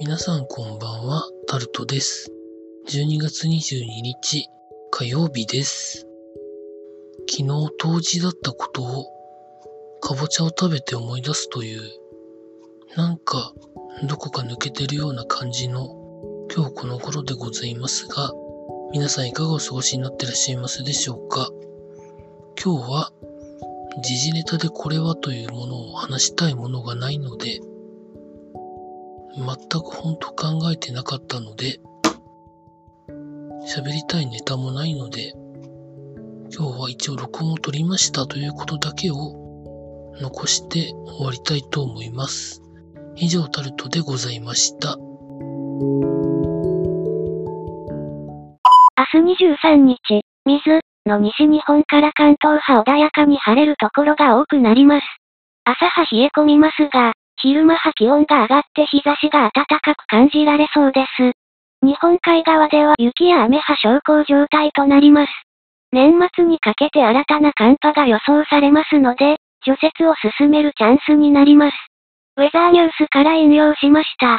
皆さんこんばんは、タルトです。12月22日、火曜日です。昨日冬至だったことを、かぼちゃを食べて思い出すという、なんか、どこか抜けてるような感じの、今日この頃でございますが、皆さんいかがお過ごしになってらっしゃいますでしょうか？今日は、時事ネタでこれはというものを話したいものがないので、全く本当考えてなかったので、喋りたいネタもないので、今日は一応録音を取りましたということだけを残して終わりたいと思います。以上タルトでございました。明日23日、水の西日本から関東は穏やかに晴れるところが多くなります。朝は冷え込みますが、昼間は気温が上がって日差しが暖かく感じられそうです。日本海側では雪や雨は小康状態となります。年末にかけて新たな寒波が予想されますので、除雪を進めるチャンスになります。ウェザーニュースから引用しました。